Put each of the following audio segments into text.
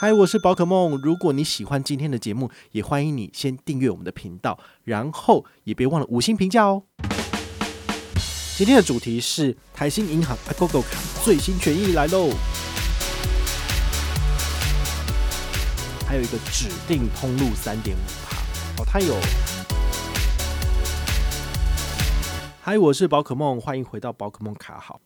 嗨，我是宝可梦。如果你喜欢今天的节目，也欢迎你先订阅我们的频道，然后也别忘了五星评价哦。今天的主题是台新银行 Agogo 卡最新权益来喽，还有一个指定通路三点五哦，它有。嗨，我是宝可梦，欢迎回到宝可梦卡好。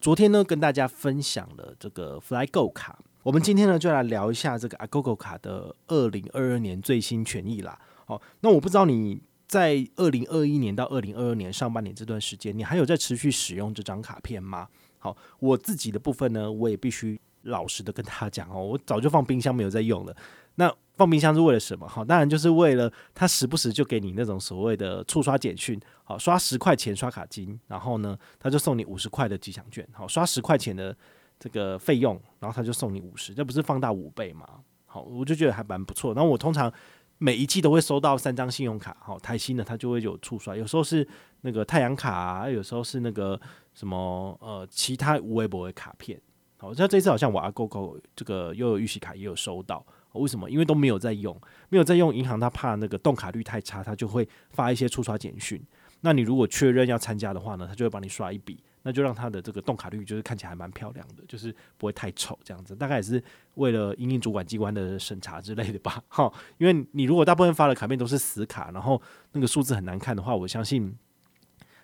昨天呢，跟大家分享了这个 FlyGo 卡。我们今天呢，就来聊一下这个 Agogo 卡的二零二二年最新权益啦。好，那我不知道你在二零二一年到二零二二年上半年这段时间，你还有在持续使用这张卡片吗？好，我自己的部分呢，我也必须老实的跟他讲哦，我早就放冰箱没有在用了。那放冰箱是为了什么？好，当然就是为了它时不时就给你那种所谓的触刷简讯，好，刷十块钱刷卡金，然后呢，他就送你五十块的吉祥券，好，刷十块钱的。这个费用，然后他就送你五十，这不是放大五倍吗？好，我就觉得还蛮不错。然后我通常每一季都会收到三张信用卡，好，台新的它就会有触刷，有时候是那个太阳卡啊，有时候是那个什么呃其他无微博的卡片。好，像这次好像我 Agogo 这个又有预习卡也有收到，为什么？因为都没有在用，没有在用银行，他怕那个动卡率太差，他就会发一些触刷简讯。那你如果确认要参加的话呢，他就会帮你刷一笔。那就让它的这个动卡率就是看起来还蛮漂亮的，就是不会太丑这样子。大概也是为了因应主管机关的审查之类的吧。哈，因为你如果大部分发的卡片都是死卡，然后那个数字很难看的话，我相信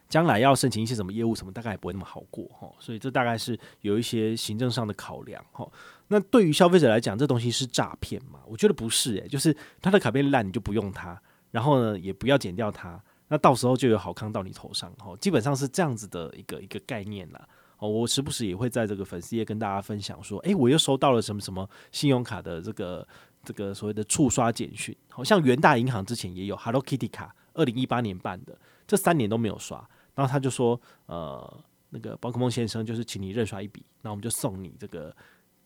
将来要申请一些什么业务什么，大概也不会那么好过哈。所以这大概是有一些行政上的考量哈。那对于消费者来讲，这东西是诈骗吗？我觉得不是诶、就是他的卡片烂，你就不用它，然后呢也不要剪掉它。那到时候就有好康到你头上，吼，基本上是这样子的一个一个概念啦。哦，我时不时也会在这个粉丝页跟大家分享说，诶，我又收到了什么什么信用卡的这个这个所谓的触刷简讯，好像元大银行之前也有 Hello Kitty 卡，二零一八年办的，这三年都没有刷，然后他就说，呃，那个宝可梦先生就是请你认刷一笔，那我们就送你这个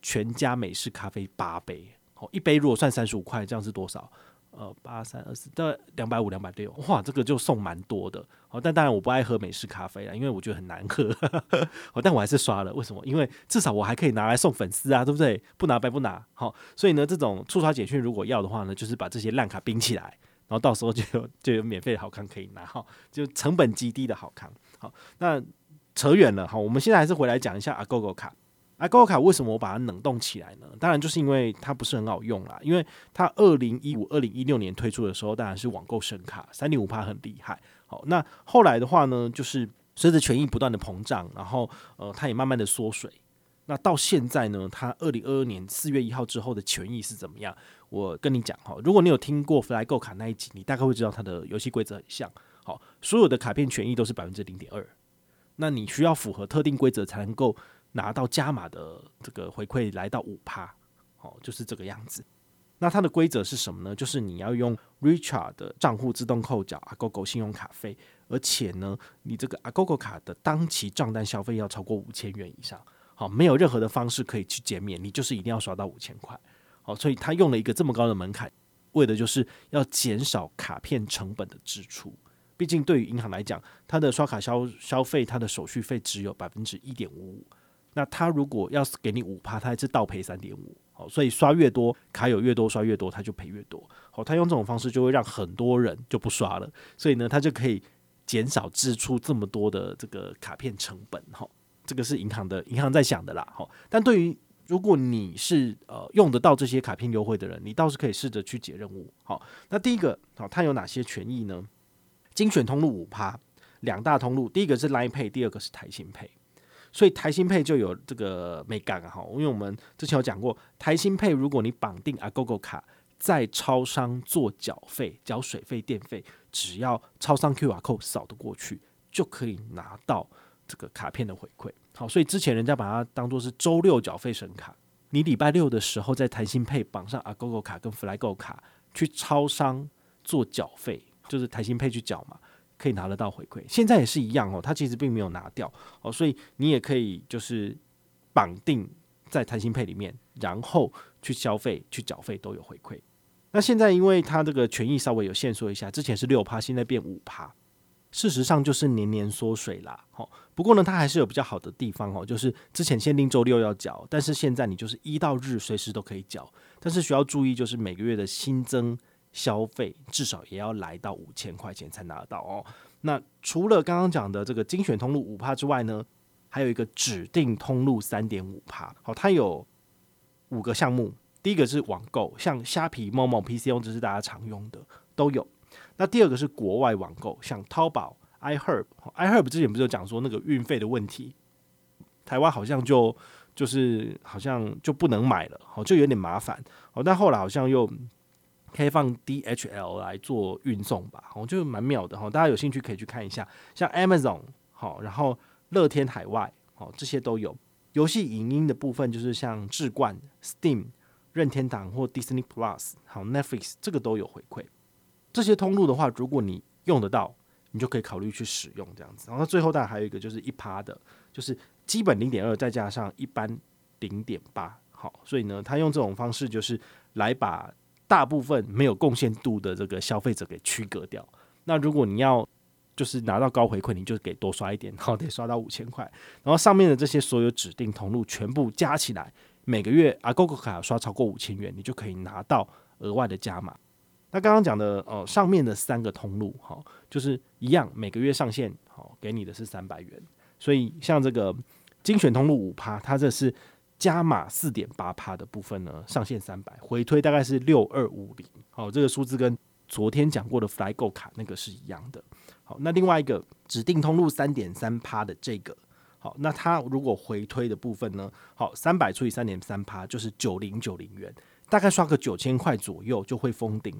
全家美式咖啡八杯，好，一杯如果算三十五块，这样是多少？呃，八三二四的两百五两百六，哇，这个就送蛮多的。好，但当然我不爱喝美式咖啡啊，因为我觉得很难喝。好，但我还是刷了，为什么？因为至少我还可以拿来送粉丝啊，对不对？不拿白不拿。好，所以呢，这种触刷简讯如果要的话呢，就是把这些烂卡冰起来，然后到时候就有就有免费的好康可以拿。哈，就成本极低的好康。好，那扯远了。好，我们现在还是回来讲一下 Agogo 卡。Agogo 卡为什么我把它冷冻起来呢？当然就是因为它不是很好用啦。因为它二零一五、二零一六年推出的时候，当然是网购神卡，三点五趴很厉害。好，那后来的话呢，就是随着权益不断的膨胀，然后呃，它也慢慢的缩水。那到现在呢，它二零二二年四月一号之后的权益是怎么样？我跟你讲哈，如果你有听过 FlyGo 卡那一集，你大概会知道它的游戏规则很像。好，所有的卡片权益都是百分之零点二，那你需要符合特定规则才能够。拿到加码的这个回馈来到五趴，哦，就是这个样子。那它的规则是什么呢？就是你要用 Richard 的账户自动扣缴 Agogo 信用卡费，而且呢，你这个 Agogo 卡的当期账单消费要超过五千元以上，好，没有任何的方式可以去减免，你就是一定要刷到五千块，好，所以他用了一个这么高的门槛，为的就是要减少卡片成本的支出。毕竟对于银行来讲，它的刷卡消消费，它的手续费只有百分之一点五五。那他如果要是给你五趴，他还是倒赔三点五，好，所以刷越多，卡有越多，刷越多，他就赔越多，好，他用这种方式就会让很多人就不刷了，所以呢，他就可以减少支出这么多的这个卡片成本，哈，这个是银行的银行在想的啦，好，但对于如果你是呃用得到这些卡片优惠的人，你倒是可以试着去解任务，好，那第一个，好，它有哪些权益呢？精选通路五趴，两大通路，第一个是 Line Pay，第二个是台新 Pay。所以台新配就有这个美感哈，因为我们之前有讲过，台新配如果你绑定 Agogo 卡，在超商做缴费、缴水费、电费，只要超商 QR code 扫得过去，就可以拿到这个卡片的回馈。好，所以之前人家把它当做是周六缴费神卡，你礼拜六的时候在台新配绑上 Agogo 卡跟 FlyGo 卡去超商做缴费，就是台新配去缴嘛。可以拿得到回馈，现在也是一样哦。它其实并没有拿掉哦，所以你也可以就是绑定在弹性配里面，然后去消费、去缴费都有回馈。那现在因为它这个权益稍微有限缩一下，之前是六趴，现在变五趴。事实上就是年年缩水啦。好，不过呢，它还是有比较好的地方哦，就是之前限定周六要缴，但是现在你就是一到日随时都可以缴，但是需要注意就是每个月的新增消费至少也要来到五千块钱才拿得到哦。那除了刚刚讲的这个精选通路五趴之外呢，还有一个指定通路三点五趴。好，它有五个项目，第一个是网购，像虾皮、某某、PCO，这是大家常用的都有。那第二个是国外网购，像淘宝、iHerb，iHerb 之前不是有讲说那个运费的问题，台湾好像就就是好像就不能买了，好，就有点麻烦。好，但后来好像又开放 DHL 来做运送吧，我觉得蛮妙的哈。大家有兴趣可以去看一下，像 Amazon 好，然后乐天海外好，这些都有。游戏影音的部分就是像智冠、Steam、任天堂或 Disney Plus 好 Netflix 这个都有回馈。这些通路的话，如果你用得到，你就可以考虑去使用这样子。然后最后当然还有一个就是一趴的，就是基本零点二再加上一般零点八，好，所以呢，他用这种方式就是来把大部分没有贡献度的这个消费者给区隔掉。那如果你要就是拿到高回馈，你就给多刷一点，好，得刷到五千块。然后上面的这些所有指定通路全部加起来，每个月啊 g o g o 卡刷超过五千元，你就可以拿到额外的加码。那刚刚讲的呃，上面的三个通路哈，就是一样，每个月上限好给你的是三百元，所以像这个精选通路五趴，它这是加码四点八趴的部分呢，上限三百，回推大概是六二五零，好，这个数字跟昨天讲过的 FlyGo 卡那个是一样的。好，那另外一个指定通路三点三趴的这个，好，那它如果回推的部分呢，好，三百除以三点三趴就是九零九零元，大概刷个九千块左右就会封顶。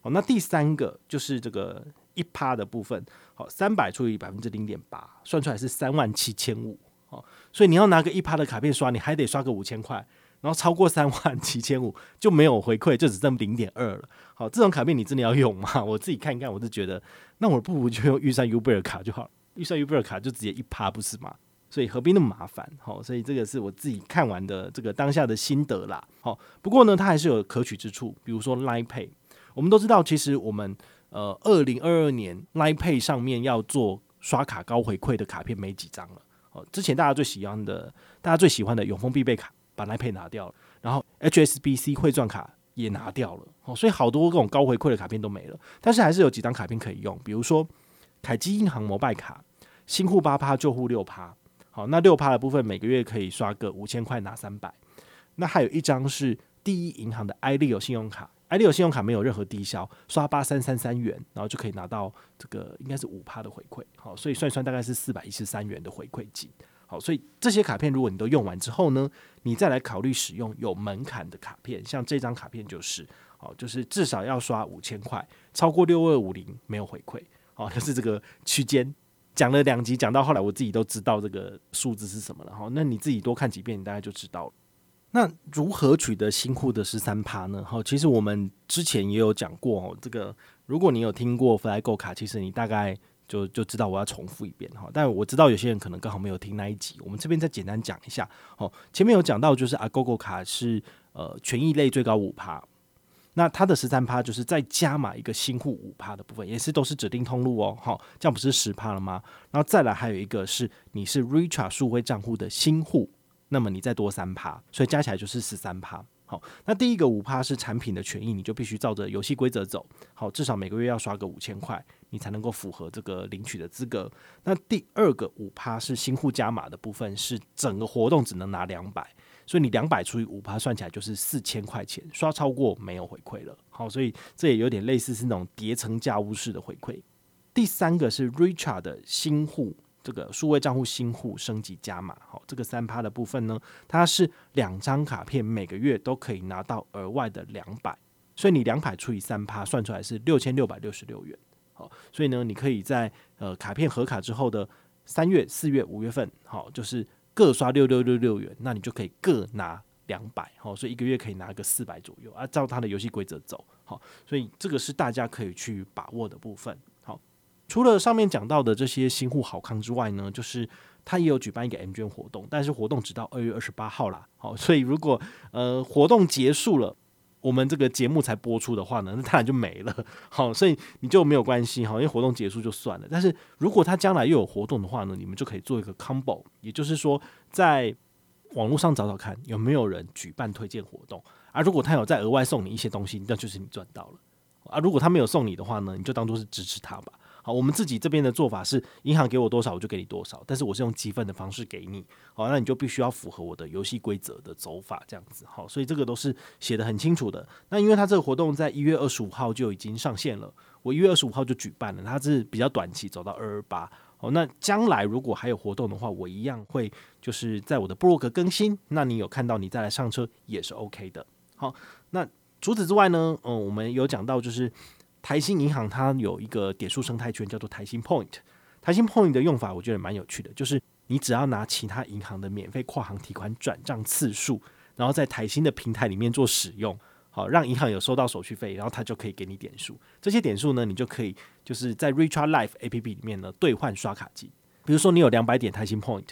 好，那第三个就是这个一趴的部分，好，三百除以百分之零点八，算出来是三万七千五，好，所以你要拿个一趴的卡片刷，你还得刷个五千块，然后超过三万七千五就没有回馈，就只剩零点二了。好，这种卡片你真的要用吗？我自己看一看，我是觉得，那我不如就用预算 Uber 卡就好了，玉山 Uber 卡就直接一趴，不是吗？所以何必那么麻烦？好，所以这个是我自己看完的这个当下的心得啦。好，不过呢，它还是有可取之处，比如说 Line Pay。我们都知道，其实我们呃，二零二二年 Line Pay 上面要做刷卡高回馈的卡片没几张了。之前大家最喜欢的，大家最喜欢的永丰必备卡把 l i p a y 拿掉了，然后 HSBC 汇钻卡也拿掉了。哦，所以好多这种高回馈的卡片都没了。但是还是有几张卡片可以用，比如说凯基银行摩拜卡，新户八趴，旧户六趴。好，那六趴的部分每个月可以刷个五千块拿三百。那还有一张是第一银行的 iLeo 信用卡。艾利欧信用卡没有任何低消，刷八三三三元，然后就可以拿到这个应该是五趴的回馈，好，所以算一算大概是四百一十三元的回馈金，好，所以这些卡片如果你都用完之后呢，你再来考虑使用有门槛的卡片，像这张卡片就是，好，就是至少要刷五千块，超过六二五零没有回馈，好，就是这个区间，讲了两集，讲到后来我自己都知道这个数字是什么了，好，那你自己多看几遍，你大概就知道了。那如何取得新户的十三趴呢？好，其实我们之前也有讲过哦。这个如果你有听过 FlyGo 卡，其实你大概就就知道我要重复一遍哈。但我知道有些人可能刚好没有听那一集，我们这边再简单讲一下。哦，前面有讲到就是 Agogo 卡是呃权益类最高五趴，那它的十三趴就是再加码一个新户五趴的部分，也是都是指定通路哦。好，这样不是十趴了吗？然后再来还有一个是你是 Richart 数位账户的新户。那么你再多三趴，所以加起来就是十三趴。好，那第一个五趴是产品的权益，你就必须照着游戏规则走。好，至少每个月要刷个五千块，你才能够符合这个领取的资格。那第二个五趴是新户加码的部分，是整个活动只能拿两百，所以你两百除以五趴算起来就是四千块钱，刷超过没有回馈了。好，所以这也有点类似是那种叠层价物式的回馈。第三个是 Richard 的新户。这个数位账户新户升级加码，好，这个三趴的部分呢，它是两张卡片每个月都可以拿到额外的两百，所以你两百除以三趴算出来是六千六百六十六元，好，所以呢，你可以在呃卡片合卡之后的三月、四月、五月份，好，就是各刷六六六六元，那你就可以各拿两百，好，所以一个月可以拿个四百左右啊，照它的游戏规则走，好，所以这个是大家可以去把握的部分。除了上面讲到的这些新户好康之外呢，就是他也有举办一个 M 卷活动，但是活动直到二月二十八号啦。好，所以如果呃活动结束了，我们这个节目才播出的话呢，那当然就没了。好，所以你就没有关系哈，因为活动结束就算了。但是如果他将来又有活动的话呢，你们就可以做一个 combo，也就是说，在网络上找找看有没有人举办推荐活动啊。如果他有再额外送你一些东西，那就是你赚到了啊。如果他没有送你的话呢，你就当做是支持他吧。好，我们自己这边的做法是，银行给我多少我就给你多少，但是我是用积分的方式给你。好，那你就必须要符合我的游戏规则的走法，这样子。好，所以这个都是写得很清楚的。那因为它这个活动在一月二十五号就已经上线了，我一月二十五号就举办了，它是比较短期，走到二二八。好，那将来如果还有活动的话，我一样会就是在我的部落格更新。那你有看到你再来上车也是 OK 的。好，那除此之外呢，嗯，我们有讲到就是。台新银行它有一个点数生态圈，叫做台新 Point。台新 Point 的用法我觉得蛮有趣的，就是你只要拿其他银行的免费跨行提款转账次数，然后在台新的平台里面做使用，好让银行有收到手续费，然后它就可以给你点数。这些点数呢，你就可以就是在 Richart Life APP 里面呢兑换刷卡金。比如说你有两百点台新 Point，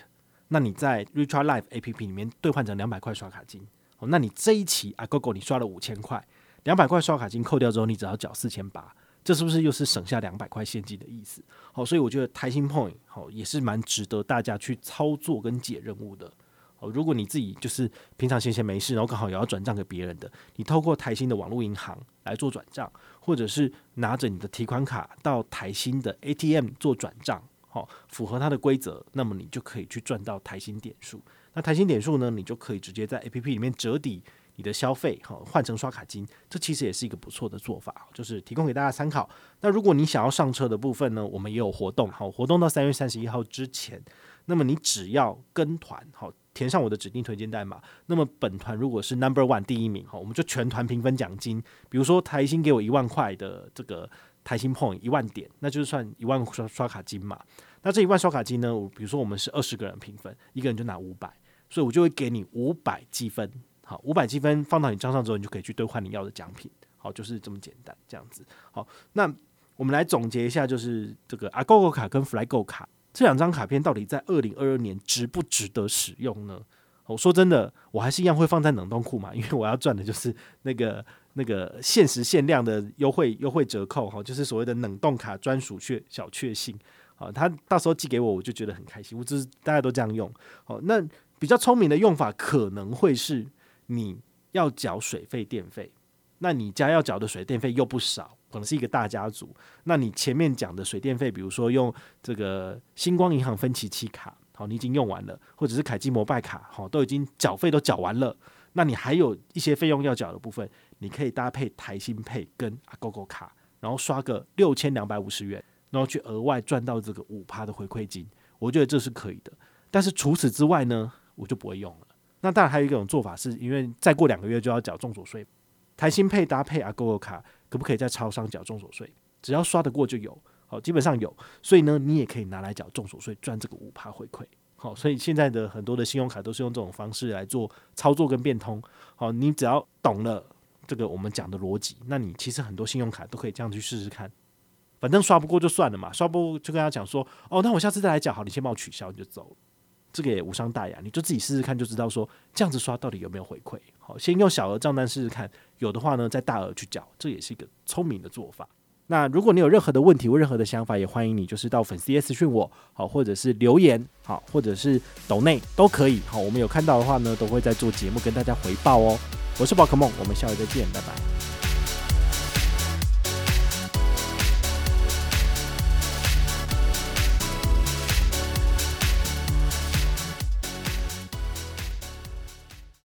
那你在 Richart Life APP 里面兑换成两百块刷卡金，哦，那你这一期啊 Gogo 你刷了五千块。两百块刷卡金扣掉之后，你只要缴四千八，这是不是又是省下两百块现金的意思？好，所以我觉得台新 Point 好也是蛮值得大家去操作跟解任务的。好，如果你自己就是平常闲闲没事，然后刚好也要转账给别人的，你透过台新的网络银行来做转账，或者是拿着你的提款卡到台新的 ATM 做转账，好，符合它的规则，那么你就可以去赚到台新点数。那台新点数呢，你就可以直接在 APP 里面折抵。你的消费哈换成刷卡金，这其实也是一个不错的做法，就是提供给大家参考。那如果你想要上车的部分呢，我们也有活动，好，活动到三月三十一号之前，那么你只要跟团好填上我的指定推荐代码，那么本团如果是 Number One 第一名哈，我们就全团平分奖金。比如说台新给我一万块的这个台新 Point 一万点，那就是算一万刷刷卡金嘛。那这一万刷卡金呢，我比如说我们是二十个人平分，一个人就拿五百，所以我就会给你五百积分。好，五百积分放到你账上之后，你就可以去兑换你要的奖品。好，就是这么简单，这样子。好，那我们来总结一下，就是这个 Agogo 卡跟 FlyGo 卡这两张卡片到底在二零二二年值不值得使用呢？我说真的，我还是一样会放在冷冻库嘛，因为我要赚的就是那个那个限时限量的优惠优惠折扣哈，就是所谓的冷冻卡专属确小确幸。好，他到时候寄给我，我就觉得很开心。我只是大家都这样用。好，那比较聪明的用法可能会是。你要缴水费电费，那你家要缴的水电费又不少，可能是一个大家族。那你前面讲的水电费，比如说用这个星光银行分期期卡，好，你已经用完了，或者是凯基摩拜卡，好，都已经缴费都缴完了。那你还有一些费用要缴的部分，你可以搭配台新配跟 Agogo 卡，然后刷个六千两百五十元，然后去额外赚到这个五趴的回馈金。我觉得这是可以的。但是除此之外呢，我就不会用了。那当然还有一种做法，是因为再过两个月就要缴重所税，台新配搭配 ago 卡，可不可以在超商缴重所税？只要刷得过就有，好，基本上有，所以呢，你也可以拿来缴重所税，赚这个五趴回馈。好，所以现在的很多的信用卡都是用这种方式来做操作跟变通。好，你只要懂了这个我们讲的逻辑，那你其实很多信用卡都可以这样去试试看。反正刷不过就算了嘛，刷不过就跟他讲说，哦，那我下次再来缴，好，你先帮我取消，你就走。这个也无伤大雅，你就自己试试看，就知道说这样子刷到底有没有回馈。好，先用小额账单试试看，有的话呢，再大额去缴，这也是一个聪明的做法。那如果你有任何的问题或任何的想法，也欢迎你就是到粉丝页私讯我，好，或者是留言，好，或者是抖内都可以。好，我们有看到的话呢，都会在做节目跟大家回报哦。我是宝可梦，我们下回再见，拜拜。